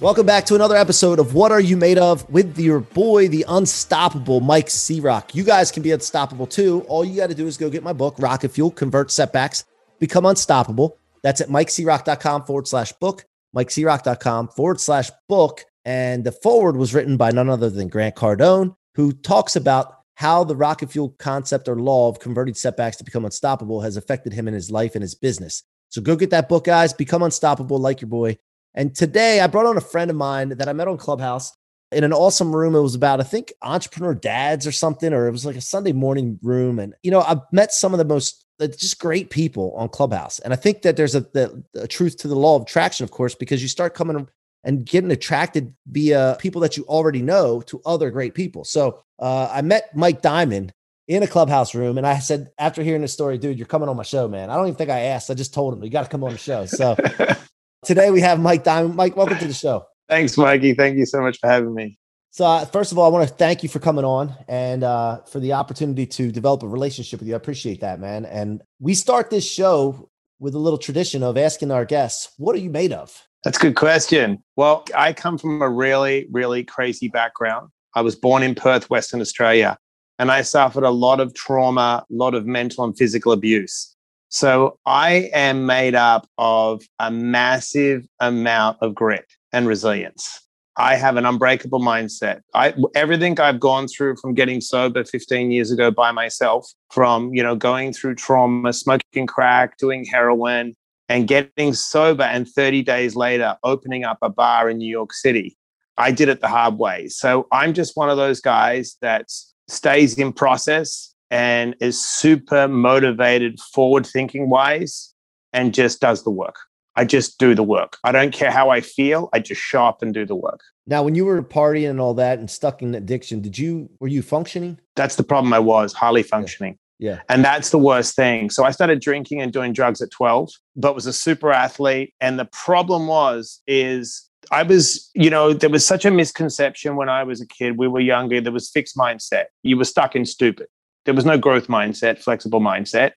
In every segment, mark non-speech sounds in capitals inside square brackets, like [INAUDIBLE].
Welcome back to another episode of What Are You Made Of with your boy, the unstoppable Mike C-Rock. You guys can be unstoppable too. All you got to do is go get my book, Rocket Fuel, Convert Setbacks, Become Unstoppable. That's at mikecroc.com forward slash book, mikecroc.com forward slash book. And the forward was written by none other than Grant Cardone, who talks about how the rocket fuel concept or law of converting setbacks to become unstoppable has affected him in his life and his business. So go get that book, guys. Become unstoppable like your boy. And today I brought on a friend of mine that I met on Clubhouse in an awesome room. It was about, I think, entrepreneur dads or something, or it was like a Sunday morning room. And, you know, I've met some of the most just great people on Clubhouse. And I think that there's a, the, a truth to the law of attraction, of course, because you start coming and getting attracted via people that you already know to other great people. So uh, I met Mike Diamond in a clubhouse room. And I said, after hearing this story, dude, you're coming on my show, man. I don't even think I asked. I just told him, you got to come on the show. So [LAUGHS] Today we have Mike Diamond. Mike, welcome to the show. [LAUGHS] Thanks, Mikey. Thank you so much for having me. So, uh, first of all, I want to thank you for coming on and uh, for the opportunity to develop a relationship with you. I appreciate that, man. And we start this show with a little tradition of asking our guests, "What are you made of?" That's a good question. Well, I come from a really, really crazy background. I was born in Perth, Western Australia, and I suffered a lot of trauma, a lot of mental and physical abuse. So I am made up of a massive amount of grit and resilience. I have an unbreakable mindset. I everything I've gone through from getting sober 15 years ago by myself, from you know going through trauma, smoking crack, doing heroin, and getting sober, and 30 days later opening up a bar in New York City. I did it the hard way. So I'm just one of those guys that stays in process and is super motivated, forward thinking wise, and just does the work. I just do the work. I don't care how I feel. I just show up and do the work. Now, when you were partying and all that and stuck in addiction, did you were you functioning? That's the problem. I was highly functioning. Yeah. yeah. And that's the worst thing. So I started drinking and doing drugs at 12, but was a super athlete. And the problem was, is I was, you know, there was such a misconception when I was a kid. We were younger. There was fixed mindset. You were stuck in stupid. There was no growth mindset, flexible mindset.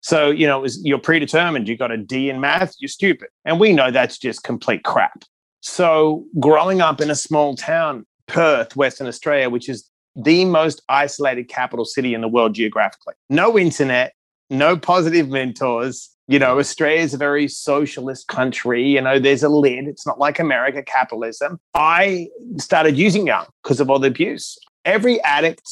So, you know, it was you're predetermined. You got a D in math, you're stupid. And we know that's just complete crap. So, growing up in a small town, Perth, Western Australia, which is the most isolated capital city in the world geographically, no internet, no positive mentors. You know, Australia is a very socialist country. You know, there's a lid. It's not like America capitalism. I started using young because of all the abuse. Every addict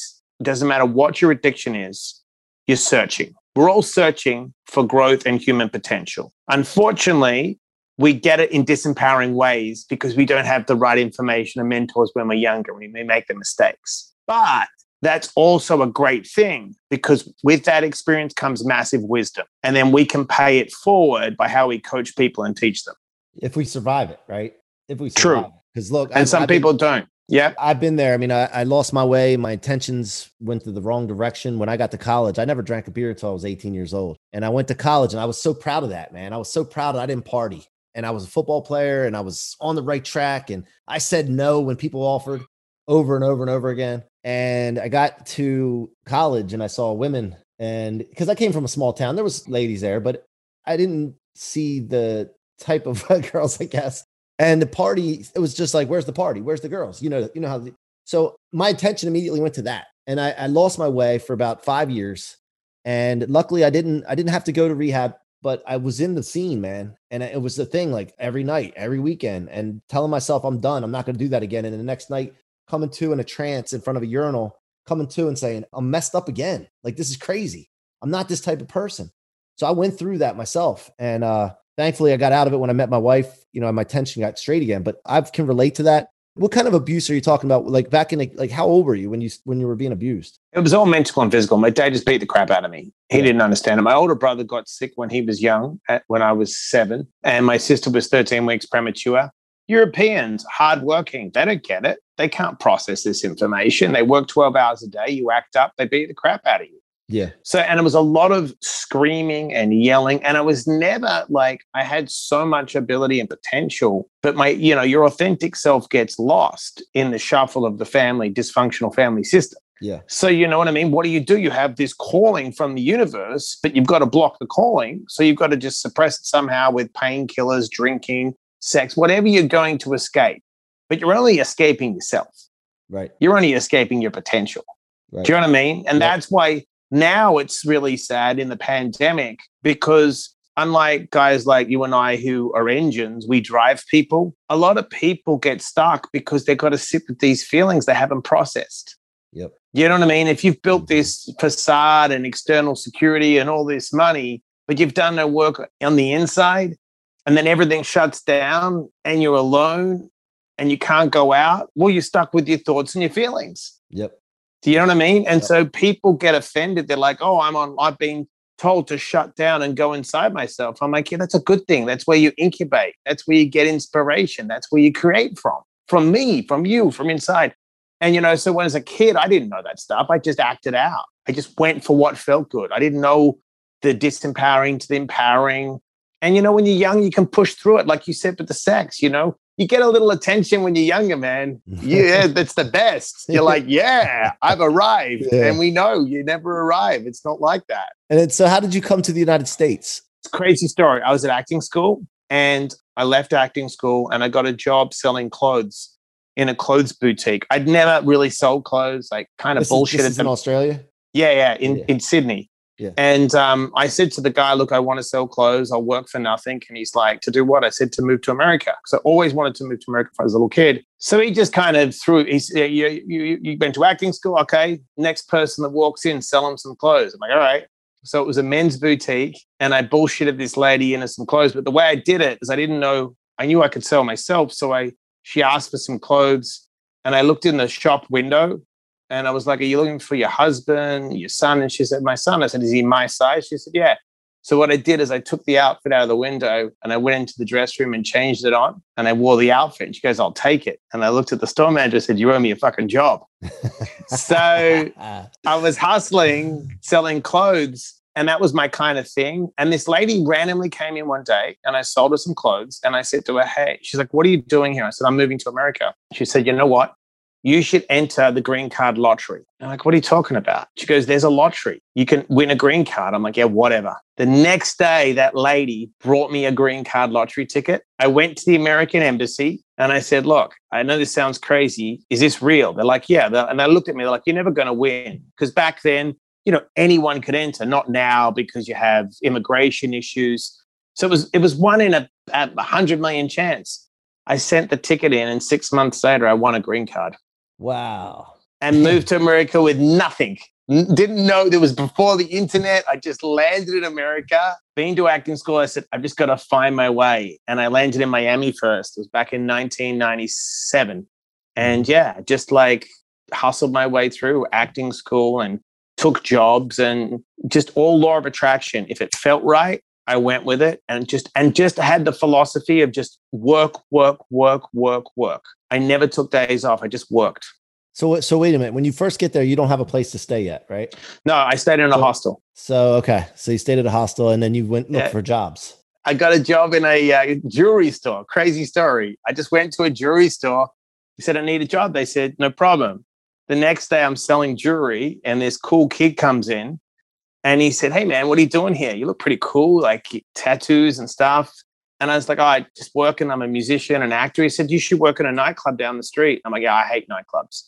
doesn't matter what your addiction is, you're searching. We're all searching for growth and human potential. Unfortunately, we get it in disempowering ways because we don't have the right information and mentors when we're younger. We may make the mistakes. But that's also a great thing because with that experience comes massive wisdom. And then we can pay it forward by how we coach people and teach them. If we survive it, right? If we survive True. Because look, and I've, some I've people don't. Yeah. I've been there. I mean, I, I, lost my way. My intentions went to the wrong direction. When I got to college, I never drank a beer until I was 18 years old. And I went to college and I was so proud of that, man. I was so proud I didn't party. And I was a football player and I was on the right track. And I said no when people offered over and over and over again. And I got to college and I saw women and because I came from a small town, there was ladies there, but I didn't see the type of [LAUGHS] girls, I guess, and the party, it was just like, where's the party? Where's the girls? You know, you know how. The, so my attention immediately went to that, and I, I lost my way for about five years. And luckily, I didn't. I didn't have to go to rehab, but I was in the scene, man. And it was the thing, like every night, every weekend, and telling myself, I'm done. I'm not going to do that again. And the next night, coming to in a trance in front of a urinal, coming to and saying, I'm messed up again. Like this is crazy. I'm not this type of person. So I went through that myself, and uh, Thankfully, I got out of it when I met my wife. You know, and my tension got straight again. But I can relate to that. What kind of abuse are you talking about? Like back in like how old were you when you when you were being abused? It was all mental and physical. My dad just beat the crap out of me. He didn't understand it. My older brother got sick when he was young, at, when I was seven, and my sister was 13 weeks premature. Europeans, hardworking, they don't get it. They can't process this information. They work 12 hours a day. You act up, they beat the crap out of you. Yeah. So, and it was a lot of screaming and yelling. And I was never like, I had so much ability and potential, but my, you know, your authentic self gets lost in the shuffle of the family, dysfunctional family system. Yeah. So, you know what I mean? What do you do? You have this calling from the universe, but you've got to block the calling. So, you've got to just suppress it somehow with painkillers, drinking, sex, whatever you're going to escape. But you're only escaping yourself. Right. You're only escaping your potential. Right. Do you know what I mean? And Yeah. that's why now it's really sad in the pandemic because unlike guys like you and I who are engines, we drive people. A lot of people get stuck because they've got to sit with these feelings they haven't processed. Yep. You know what I mean? If you've built mm-hmm. this facade and external security and all this money, but you've done no work on the inside, and then everything shuts down and you're alone and you can't go out, well, you're stuck with your thoughts and your feelings. Yep. Do you know what I mean? And so people get offended. They're like, oh, I'm on, I've been told to shut down and go inside myself. I'm like, yeah, that's a good thing. That's where you incubate. That's where you get inspiration. That's where you create from, from me, from you, from inside. And, you know, so when as a kid, I didn't know that stuff. I just acted out. I just went for what felt good. I didn't know the disempowering to the empowering. And, you know, when you're young, you can push through it. Like you said with the sex, you know, you get a little attention when you're younger, man. Yeah, [LAUGHS] that's the best. You're like, yeah, I've arrived. Yeah. And we know you never arrive. It's not like that. And then, so how did you come to the United States? It's a crazy story. I was at acting school and I left acting school and I got a job selling clothes in a clothes boutique. I'd never really sold clothes, like kind of This is- bullshit. this is in Australia. Yeah, yeah, in, Yeah. in Sydney. Yeah. And um, I said to the guy, look, I want to sell clothes. I'll work for nothing. And he's like, to do what? I said, to move to America. Because I always wanted to move to America when I was a little kid. So he just kind of threw, he said, you, you, you went to acting school? Okay. Next person that walks in, sell him some clothes. I'm like, all right. So it was a men's boutique. And I bullshitted this lady into some clothes. But the way I did it is I didn't know, I knew I could sell myself. So I, she asked for some clothes. And I looked in the shop window and I was like, Are you looking for your husband, your son? And she said, My son. I said, Is he my size? She said, Yeah. So what I did is I took the outfit out of the window and I went into the dress room and changed it on and I wore the outfit. And she goes, I'll take it. And I looked at the store manager and said, You owe me a fucking job. so [LAUGHS] I was hustling, selling clothes, and that was my kind of thing. And this lady randomly came in one day and I sold her some clothes. And I said to her, Hey, she's like, What are you doing here? I said, I'm moving to America. She said, You know what? You should enter the green card lottery. I'm like, What are you talking about? She goes, There's a lottery. You can win a green card. I'm like, Yeah, whatever. The next day, that lady brought me a green card lottery ticket. I went to the American embassy and I said, Look, I know this sounds crazy. Is this real? They're like, Yeah. And they looked at me, they're like, You're never going to win. Because back then, you know, anyone could enter, not now because you have immigration issues. So it was it was one in a, a hundred million chance. I sent the ticket in, and six months later, I won a green card wow. and moved to America with nothing. Didn't know there was before the internet. I just landed in America. Been to acting school. I said, I've just got to find my way. And I landed in Miami first. It was back in 1997. And mm-hmm. yeah, just like hustled my way through acting school and took jobs and just all law of attraction. If it felt right, I went with it and just and just had the philosophy of just work, work, work, work, work. I never took days off. I just worked. So so wait a minute. When you first get there, you don't have a place to stay yet, right? No, I stayed in a So- hostel. So okay. So you stayed at a hostel and then you went look Yeah. for jobs. I got a job in a uh, jewelry store. Crazy story. I just went to a jewelry store. He said, I need a job. They said, no problem. The next day, I'm selling jewelry, and this cool kid comes in and he said, Hey, man, what are you doing here? You look pretty cool, like tattoos and stuff. And I was like, Oh, I just working. I'm a musician, an actor. He said, You should work in a nightclub down the street. I'm like, Yeah, I hate nightclubs.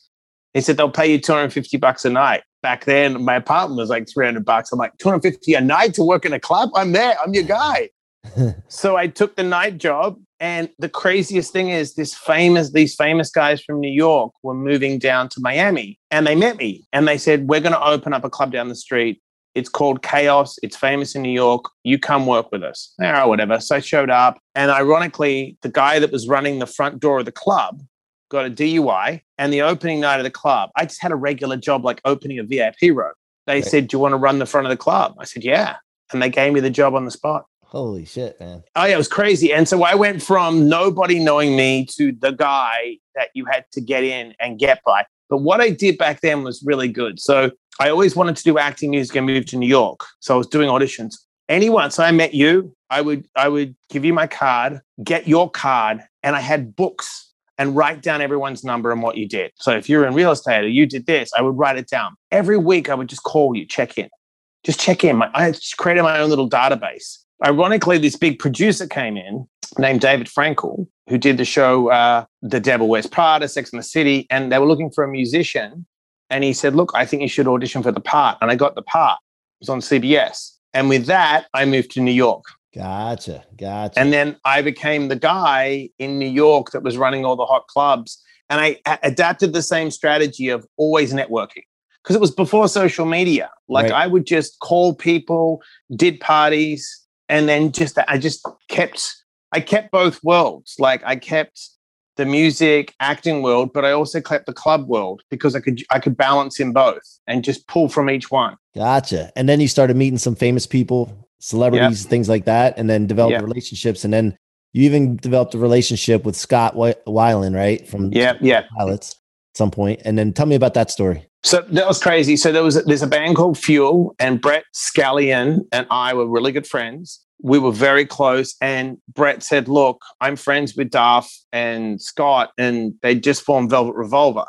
He said, They'll pay you 250 bucks a night. Back then, my apartment was like 300 bucks. I'm like, 250 a night to work in a club? I'm there. I'm your guy. [LAUGHS] So I took the night job. And the craziest thing is this famous, these famous guys from New York were moving down to Miami and they met me and they said, We're going to open up a club down the street It's called Chaos. It's famous in New York. You come work with us. Oh, whatever. So I showed up. And ironically, the guy that was running the front door of the club got a DUI. And the opening night of the club, I just had a regular job like opening a VIP room. They Right. said, Do you want to run the front of the club? I said, Yeah. And they gave me the job on the spot. Holy shit, man. Oh yeah, it was crazy. And so I went from nobody knowing me to the guy that you had to get in and get by. But what I did back then was really good. So I always wanted to do acting music and moved to New York. So I was doing auditions. Anyone, so I met you, I would I would give you my card, get your card, and I had books and write down everyone's number and what you did. So if you're in real estate or you did this, I would write it down. Every week I would just call you, check in. Just check in. I created my own little database ironically, this big producer came in named David Frankel, who did the show uh, The Devil Wears Prada, Sex and the City, and they were looking for a musician. And he said, Look, I think you should audition for the part. And I got the part. It was on CBS. And with that, I moved to New York. Gotcha. Gotcha. And then I became the guy in New York that was running all the hot clubs. And I a- adapted the same strategy of always networking because it was before social media. Like Right. I would just call people, did parties, and then just I just kept I kept both worlds. Like I kept the music acting world, but I also kept the club world because I could I could balance in both and just pull from each one. Gotcha. And then you started meeting some famous people, celebrities, things like that, and then developed Yeah. relationships. And then you even developed a relationship with Scott Weiland, right? From Yeah, yeah. Pilots at some point. And then tell me about that story. So that was crazy. So there was there's a band called Fuel, and Brett Scallion and I were really good friends. We were very close, and Brett said, "Look, I'm friends with Duff and Scott, and they just formed Velvet Revolver."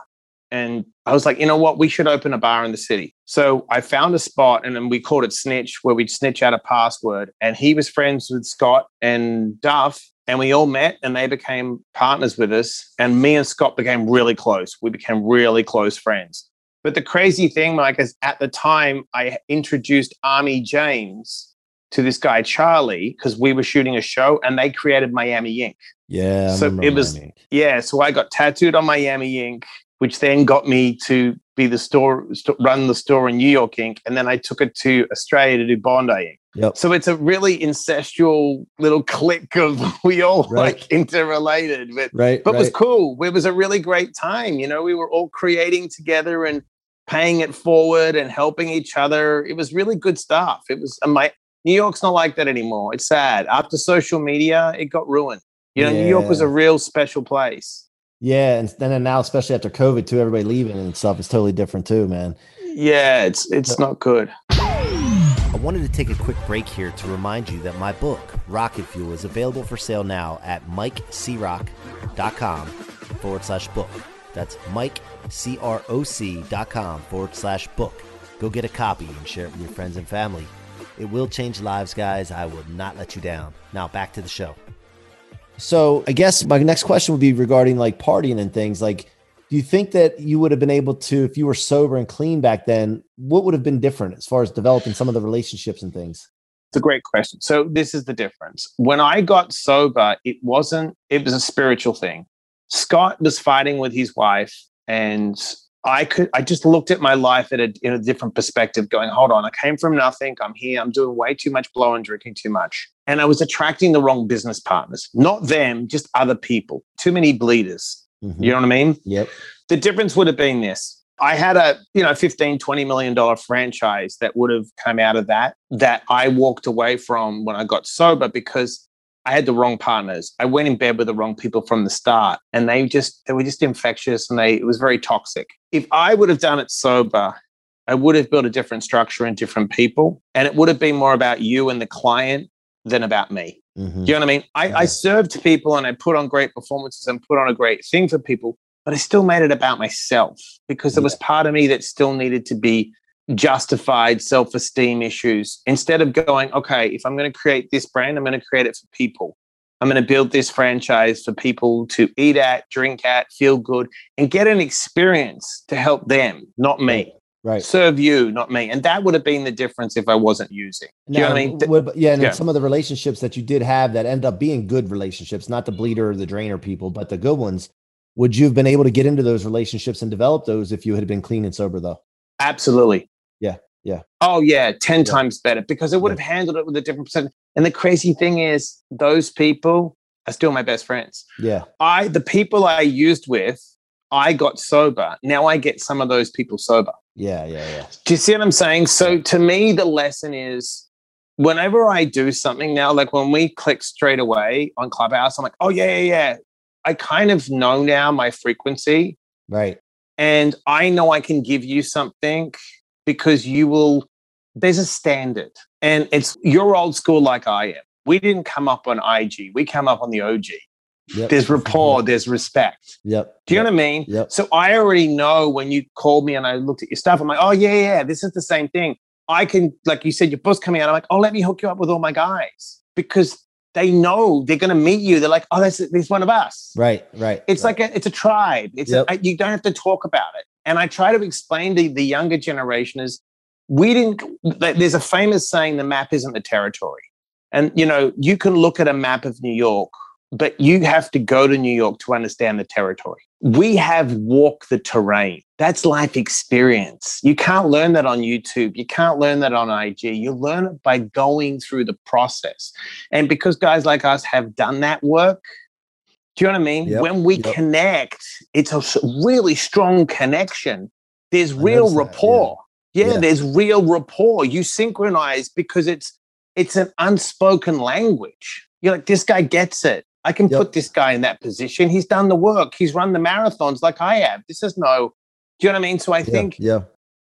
And I was like, you know what? We should open a bar in the city. So I found a spot, and then we called it Snitch, where we'd snitch out a password. And he was friends with Scott and Duff, and we all met, and they became partners with us. And me and Scott became really close. We became really close friends. But the crazy thing, Mike, is at the time I introduced Ami James to this guy Charlie because we were shooting a show and they created Miami Ink. Yeah. So it was- Miami. Yeah, so I got tattooed on Miami Ink, which then got me to be the store, st- run the store in New York Ink, and then I took it to Australia to do Bondi Ink. Yep. So it's a really incestual little clique of [LAUGHS] we all Right. like interrelated, but Right. but it was cool. It was a really great time. You know, we were all creating together and paying it forward and helping each other. It was really good stuff. It was and my New York's not like that anymore. It's sad. After social media, it got ruined. You know, New York was a real special place. Yeah. And then and now, especially after COVID, too, everybody leaving and stuff is totally different, too, man. Yeah, it's it's not good. I wanted to take a quick break here to remind you that my book, Rocket Fuel, is available for sale now at mikecroc.com forward slash book. That's mikecroc.com forward slash book. Go get a copy and share it with your friends and family. It will change lives, guys. I will not let you down. Now, back to the show. So, I guess my next question would be regarding like partying and things. Like, do you think that you would have been able to, if you were sober and clean back then, what would have been different as far as developing some of the relationships and things? It's a great question. So this is the difference. When I got sober, it wasn't, it was a spiritual thing. Scott was fighting with his wife and I could, I just looked at my life at a, in a different perspective, going, hold on, I came from nothing. I'm here. I'm doing way too much blow and drinking too much. And I was attracting the wrong business partners, not them, just other people, too many bleeders. Mhm. You know what I mean? Yep. the difference would have been this i had a you know 15 20 million dollar franchise that would have come out of that that i walked away from when i got sober because i had the wrong partners. I went in bed with the wrong people from the start and they just they were just infectious and they it was very toxic. If i would have done it sober i would have built a different structure and different people and it would have been more about you and the client than about me. Mhm. you know what I mean? I, I served people and I put on great performances and put on a great thing for people, but I still made it about myself because there was part of me that still needed to be justified self esteem issues instead of going, okay, if I'm going to create this brand, I'm going to create it for people. I'm going to build this franchise for people to eat at, drink at, feel good, and get an experience to help them, not me. Right. Serve you, not me. And that would have been the difference if I wasn't using. Do you know what I mean? About- yeah, and yeah. some of the relationships that you did have that end up being good relationships, not the bleeder or the drainer people, but the good ones. Would you have been able to get into those relationships and develop those if you had been clean and sober, though? Absolutely. Yeah, Yeah. Oh yeah, ten Yeah. times better because it would Yeah. have handled it with a different percent. And the crazy thing is, those people are still my best friends. Yeah. I the people I used with, I got sober. Now I get some of those people sober. Yeah. Yeah. Yeah. Do you see what I'm saying? So to me, the lesson is whenever I do something now, like when we click straight away on Clubhouse, I'm like, oh, yeah, yeah, yeah. I kind of know now my frequency Right. and I know I can give you something because you will, there's a standard and it's you're old school like I am. We didn't come up on IG, we come up on the OG. Yep. There's rapport, there's respect. Yep. Do you know what I mean? Yep. So I already know when you called me and I looked at your stuff, I'm like, oh yeah, yeah, this is the same thing. I can, like you said, your book's coming out. I'm like, oh, let me hook you up with all my guys because they know they're going to meet you. They're like, oh, that's there's one of us. Right. Right. It's right. like a, it's a tribe. It's Yep. a, you don't have to talk about it. And I try to explain to the younger generation is we didn't. There's a famous saying: the map isn't the territory. And you know, you can look at a map of New York, but you have to go to New York to understand the territory. We have walked the terrain. That's life experience. You can't learn that on YouTube. You can't learn that on IG. You learn it by going through the process. And because guys like us have done that work, do you know what I mean? Yep, When we yep. connect, it's a really strong connection. There's I real noticed that, yeah. rapport. Yeah. Yeah. there's real rapport. You synchronize because it's it's an unspoken language. You're like, this guy gets it. I can Yep. put this guy in that position. He's done the work. He's run the marathons like I have. This is no, do you know what I mean? So I think Yeah.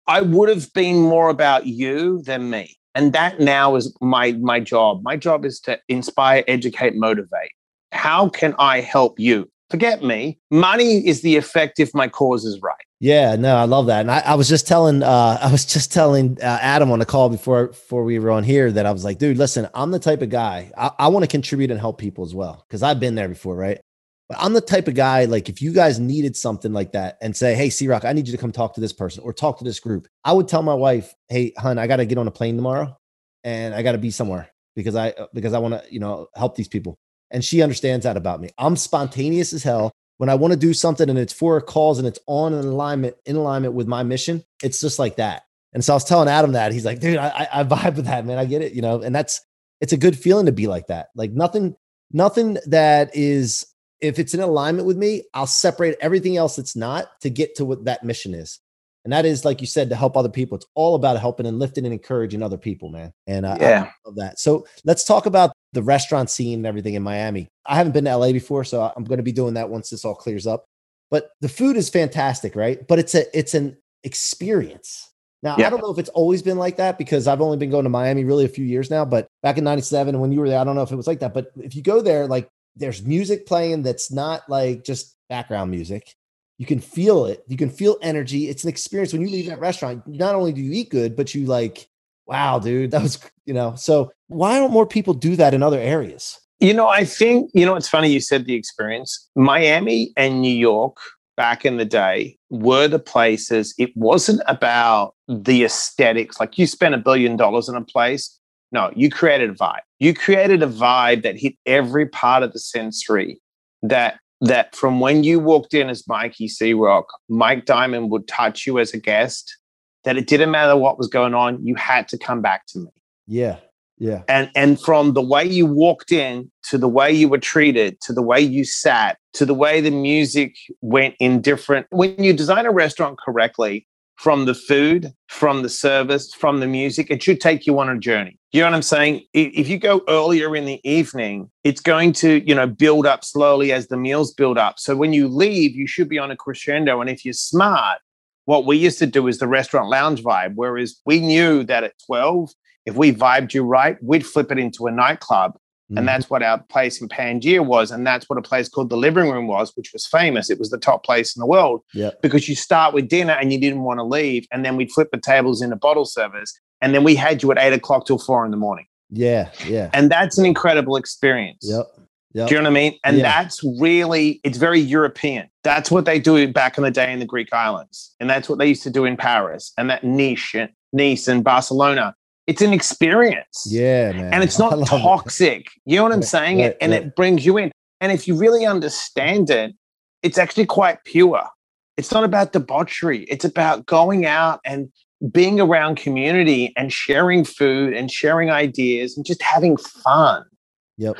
I would have been more about you than me. And that now is my my job. My job is to inspire, educate, motivate. How can I help you? Forget me. Money is the effect if my cause is right. Yeah, no, I love that. And I, I was just telling, uh, [LAUGHS] I was just telling uh, Adam on the call before before we were on here that I was like, dude, listen, I'm the type of guy I, I want to contribute and help people as well because I've been there before, right? But I'm the type of guy like if you guys needed something like that and say, hey, C Rock, I need you to come talk to this person or talk to this group, I would tell my wife, hey, hun, I got to get on a plane tomorrow and I got to be somewhere because I because I want to you know help these people. And she understands that about me. I'm spontaneous as hell when I want to do something and it's for a cause and it's on in alignment in alignment with my mission, it's just like that. And so I was telling Adam that he's like, dude, I, I vibe with that, man. I get it, you know, and that's it's a good feeling to be like that. Like nothing, nothing that is if it's in alignment with me, I'll separate everything else that's not to get to what that mission is. And that is, like you said, to help other people. It's all about helping and lifting and encouraging other people, man. And uh, I- Yeah. I love that. So let's talk about the restaurant scene and everything in Miami. I haven't been to LA before, so I'm going to be doing that once this all clears up. But the food is fantastic, right? But it's a it's an experience. Now I don't know if it's always been like that because I've only been going to Miami really a few years now. But back in '97, when you were there, I don't know if it was like that. But if you go there, like there's music playing that's not like just background music. You can feel it. You can feel energy. It's an experience when you leave that restaurant. Not only do you eat good, but you like, wow, dude, that was you know. So why don't more people do that in other areas? You know, I think, you know, it's funny you said the experience. Miami and New York back in the day were the places, it wasn't about the aesthetics. Like you spent a billion dollars in a place. No, you created a vibe. You created a vibe that hit every part of the sensory that that from when you walked in as Mikey C Rock, Mike Diamond would touch you as a guest, that it didn't matter what was going on, you had to come back to me. Yeah, yeah, and and from the way you walked in to the way you were treated to the way you sat to the way the music went in different when you design a restaurant correctly from the food from the service from the music. It should take you on a journey. You know what i'm saying? If you go earlier in the evening it's going to you know build up slowly as the meals build up. So when you leave you should be on a crescendo. And if you're smart what we used to do is the restaurant lounge vibe whereas we knew that at 12 if we vibed you right, we'd flip it into a nightclub. Mhm. And that's what our place in Pangaea was. And that's what a place called the Living Room was, which was famous. It was the top place in the world yeah, because you start with dinner and you didn't want to leave. And then we'd flip the tables into bottle service. And then we had you at eight o'clock till four in the morning. yeah, yeah. And that's an incredible experience. Yep, yep. Do you know what I mean? And Yeah. that's really, it's very European. That's what they do back in the day in the Greek islands. And that's what they used to do in Paris and that niche, Nice and Barcelona. It's an experience Yeah, man. and it's not [LAUGHS] it. toxic. You know what I'm Right, saying? right, and right. it brings you in. And if you really understand it, it's actually quite pure. It's not about debauchery. It's about going out and being around community and sharing food and sharing ideas and just having fun. Yep.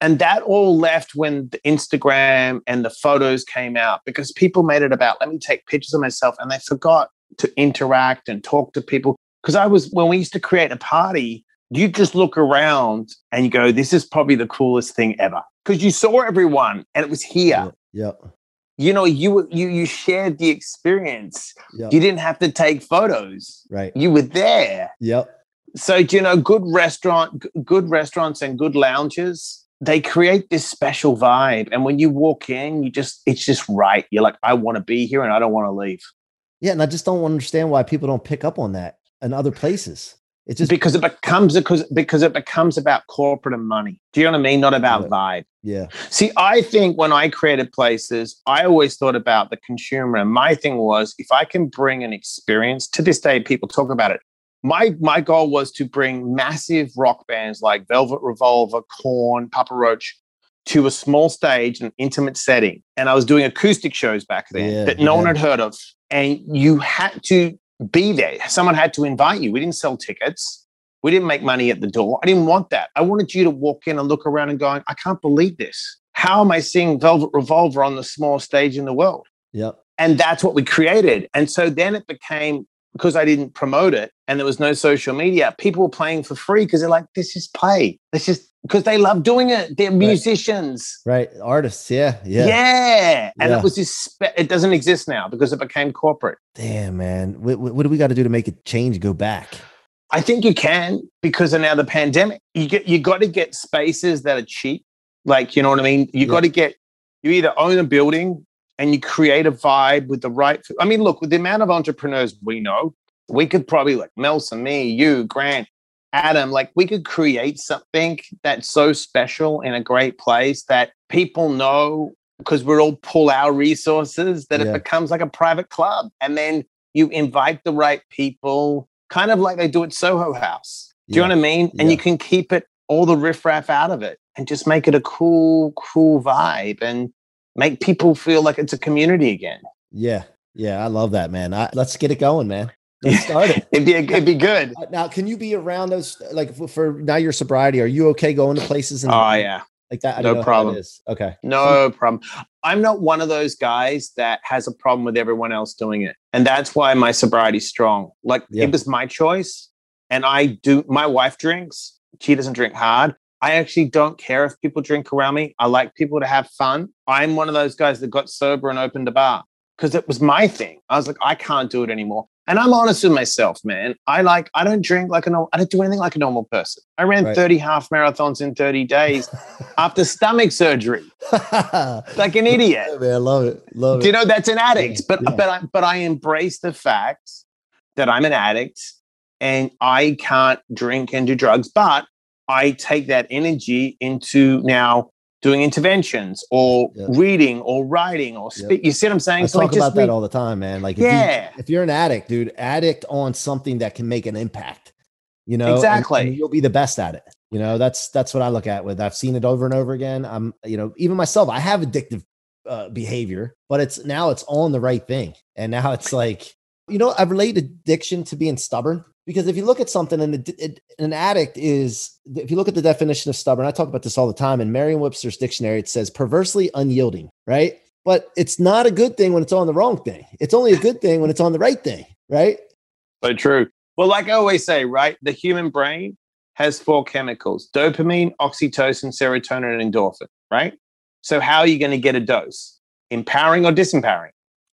And that all left when the Instagram and the photos came out because people made it about, let me take pictures of myself. And they forgot to interact and talk to people. Because I was, when we used to create a party, you just look around and you go, this is probably the coolest thing ever. Because you saw everyone and it was here. Yep. You know, you you you shared the experience. Yep. You didn't have to take photos. Right. You were there. Yep. So, you know, good restaurant, good restaurants and good lounges, they create this special vibe. And when you walk in, you just, it's just right. You're like, I want to be here and I don't want to leave Yeah. And I just don't understand why people don't pick up on that in other places. It's just because it becomes because because it becomes about corporate and money. Do you know what I mean? Not about Yeah. vibe. yeah. See, I think when I created places, I always thought about the consumer. And my thing was if I can bring an experience to this day, people talk about it. My my goal was to bring massive rock bands like Velvet Revolver, Korn, Papa Roach to a small stage, an intimate setting. And I was doing acoustic shows back then Yeah, that no one had heard of. And you had to be there. Someone had to invite you. We didn't sell tickets. We didn't make money at the door. I didn't want that. I wanted you to walk in and look around and going, I can't believe this. How am I seeing Velvet Revolver on the smallest stage in the world? Yep. And that's what we created. And so then it became because I didn't promote it and there was no social media, people were playing for free because they're like, this is pay. This is because they love doing it. They're musicians. Right. Artists. Yeah. Yeah. Yeah. And Yeah. it was this, spe- it doesn't exist now because it became corporate. Damn, man. What, what, what do we got to do to make it change, go back? I think you can because of now the pandemic. You get you got to get spaces that are cheap. Like, you know what I mean? You Yeah. got to get you either own a building and you create a vibe with the right I mean, look, with the amount of entrepreneurs we know, we could probably like Nelson, me, you, Grant, Adam, like we could create something that's so special in a great place that people know because we're all pull our resources that Yeah. it becomes like a private club. And then you invite the right people, kind of like they do at Soho House. Do you know what I mean? And Yeah. you can keep it all the riffraff out of it and just make it a cool, cool vibe and make people feel like it's a community again. Yeah. Yeah. I love that, man. I, let's get it going, man. [LAUGHS] Let's start it. It'd be it'd be good. Uh, Now, can you be around those like for, for now your sobriety? Are you okay going to places and Oh yeah. like that? I No don't know problem. Okay. No problem. I'm not one of those guys that has a problem with everyone else doing it. And that's why my sobriety's strong. Like Yeah. it was my choice. And I do my wife drinks. She doesn't drink hard. I actually don't care if people drink around me. I like people to have fun. I'm one of those guys that got sober and opened a bar because it was my thing. I was like, I can't do it anymore. And I'm honest with myself, man. I like, I don't drink like a normal, I don't do anything like a normal person. I ran Right. 30 half marathons in 30 days [LAUGHS] after stomach surgery, [LAUGHS] like an idiot. I love it. Love Do you know that's an addict? But yeah. but I but I embrace the fact that I'm an addict and I can't drink and do drugs, but I take that energy into now doing interventions or Yeah. reading or writing or Yep. You see what I'm saying? I So talk about that all the time, man. Like, if Yeah. you, if you're an addict, dude, addict on something that can make an impact, you know, and- Exactly. and you'll be the best at it. You know, that's that's what I look at with. I've seen it over and over again. I'm, you know, even myself, I have addictive uh, behavior, but it's now it's on the right thing, and now it's like, you know, I relate addiction to being stubborn because if you look at something and it, it, an addict is, if you look at the definition of stubborn, I talk about this all the time in Merriam-Webster's dictionary, it says perversely unyielding, right? But it's not a good thing when it's on the wrong thing. It's only a good thing when it's on the right thing, right? So true. Well, like I always say, right? The human brain has four chemicals dopamine, oxytocin, serotonin, and endorphin, right? So, how are you going to get a dose? Empowering or disempowering?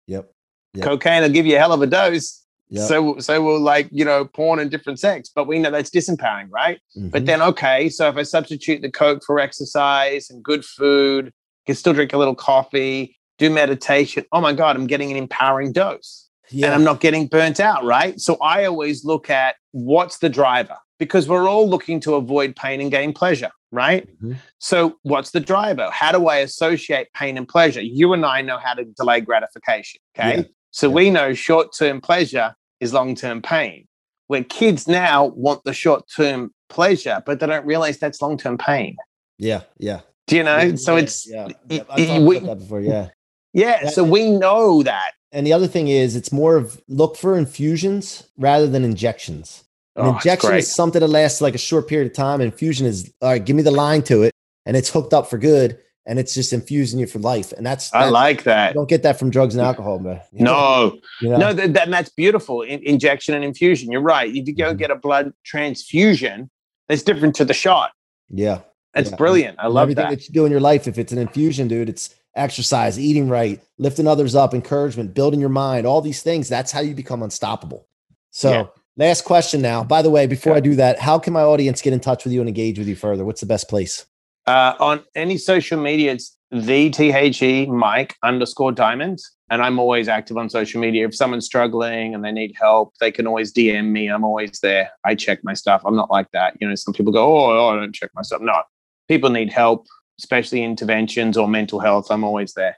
Yep. Yep. Cocaine will give you a hell of a dose. Yep. So, so will like, you know, porn and different sex, but we know that's disempowering, right? But Mhm. then, okay, so if I substitute the Coke for exercise and good food, can still drink a little coffee, do meditation. Oh my God, I'm getting an empowering dose yeah. and I'm not getting burnt out, right? So I always look at what's the driver because we're all looking to avoid pain and gain pleasure, right? Mhm. So what's the driver? How do I associate pain and pleasure? You and I know how to delay gratification, okay? Yeah. So Yeah. we know short-term pleasure is long-term pain. Where kids now want the short-term pleasure, but they don't realize that's long-term pain. yeah, yeah. Do you know? Yeah, so yeah, it's yeah. y- yeah. I've talked we- about that before. Yeah, Yeah. So we know that. And the other thing is, it's more of look for infusions rather than injections. An Oh, injection is something that lasts like a short period of time. Infusion is all right. Give me the line to it, and it's hooked up for good, and it's just infusing you for life. And that's, I that's- like You that. don't get that from drugs and alcohol, man. You know? No, You know? no, that, that, that's beautiful. In, injection and infusion. You're right. If you go Mhm. get a blood transfusion, it's different to the shot. Yeah. It's Yeah. brilliant. I And love everything that. that you do in your life. If it's an infusion, dude, it's exercise, eating right, lifting others up, encouragement, building your mind, all these things. That's how you become unstoppable. So, Yeah. last question now. By the way, before I do that, how can my audience get in touch with you and engage with you further? What's the best place? Uh, on any social media, it's the T H E Mike underscore diamond. And I'm always active on social media. If someone's struggling and they need help, they can always DM me. I'm always there. I check my stuff. I'm not like that. You know, some people go, oh, oh I don't check my stuff. No, people need help, especially interventions or mental health. I'm always there.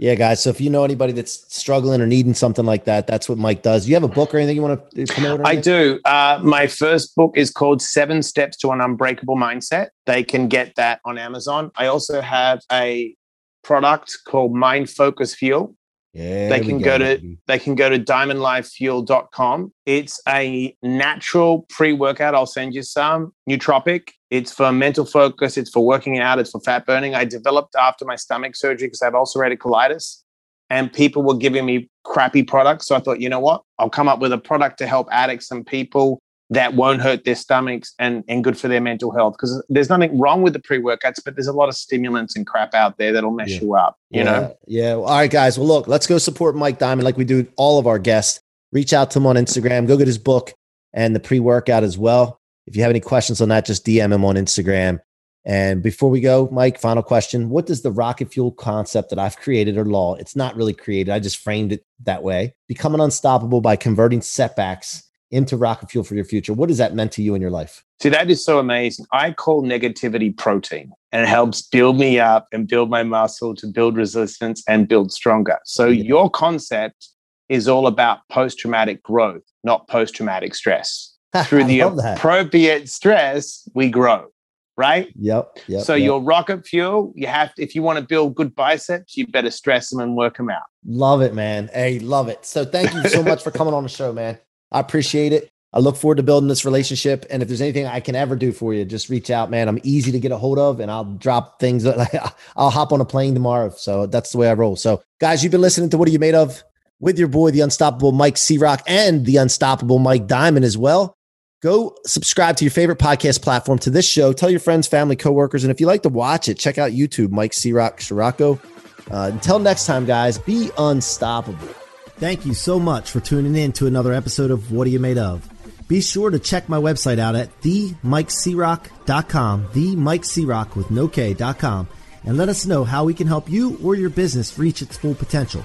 Yeah, guys. So if you know anybody that's struggling or needing something like that, that's what Mike does. Do you have a book or anything you want to promote? I do. Uh, my first book is called Seven Steps to an Unbreakable Mindset. They can get that on Amazon. I also have a product called Mind Focus Fuel. Yeah, They can go to- baby. They can go to diamondlifefuel.com. It's a natural pre workout. I'll send you some. Nootropic. It's for mental focus. It's for working out. It's for fat burning. I developed after my stomach surgery because I have ulcerative colitis and people were giving me crappy products. So I thought, you know what? I'll come up with a product to help addicts and people that won't hurt their stomachs and, and good for their mental health. Because there's nothing wrong with the pre workouts, but there's a lot of stimulants and crap out there that'll mess Yeah. you up, you yeah, know? Yeah. All right, guys. Well, look, let's go support Mike Diamond like we do all of our guests. Reach out to him on Instagram. Go get his book and the pre workout as well. If you have any questions on that, just DM him on Instagram. And before we go, Mike, final question. What does the rocket fuel concept that I've created or law? It's not really created. I just framed it that way. Becoming unstoppable by converting setbacks into rocket fuel for your future. What has that meant to you in your life? See, that is so amazing. I call negativity protein and it helps build me up and build my muscle to build resistance and build stronger. So, Yeah. your concept is all about post traumatic growth, not post traumatic stress. [LAUGHS] Through the love that. appropriate stress, we grow, right? Yep. Yep. so, yep. your rocket fuel, you have to, if you want to build good biceps, you better stress them and work them out. Love it, man. Hey, love it. So thank you so much for coming on the show, man. I appreciate it. I look forward to building this relationship. And if there's anything I can ever do for you, just reach out, man. I'm easy to get a hold of and I'll drop things. Like [LAUGHS] I'll hop on a plane tomorrow. So that's the way I roll. So guys, you've been listening to What Are You Made Of with your boy, the unstoppable Mike C Rock and the unstoppable Mike Diamond as well. Go subscribe to your favorite podcast platform to this show. Tell your friends, family, coworkers. And if you like to watch it, check out YouTube, Mike C Rock Ciorrocco. Uh, until next time, guys, be unstoppable. Thank you so much for tuning in to another episode of What Are You Made Of? Be sure to check my website out at themikecroc.com, themikecroc with no K.com, and let us know how we can help you or your business reach its full potential.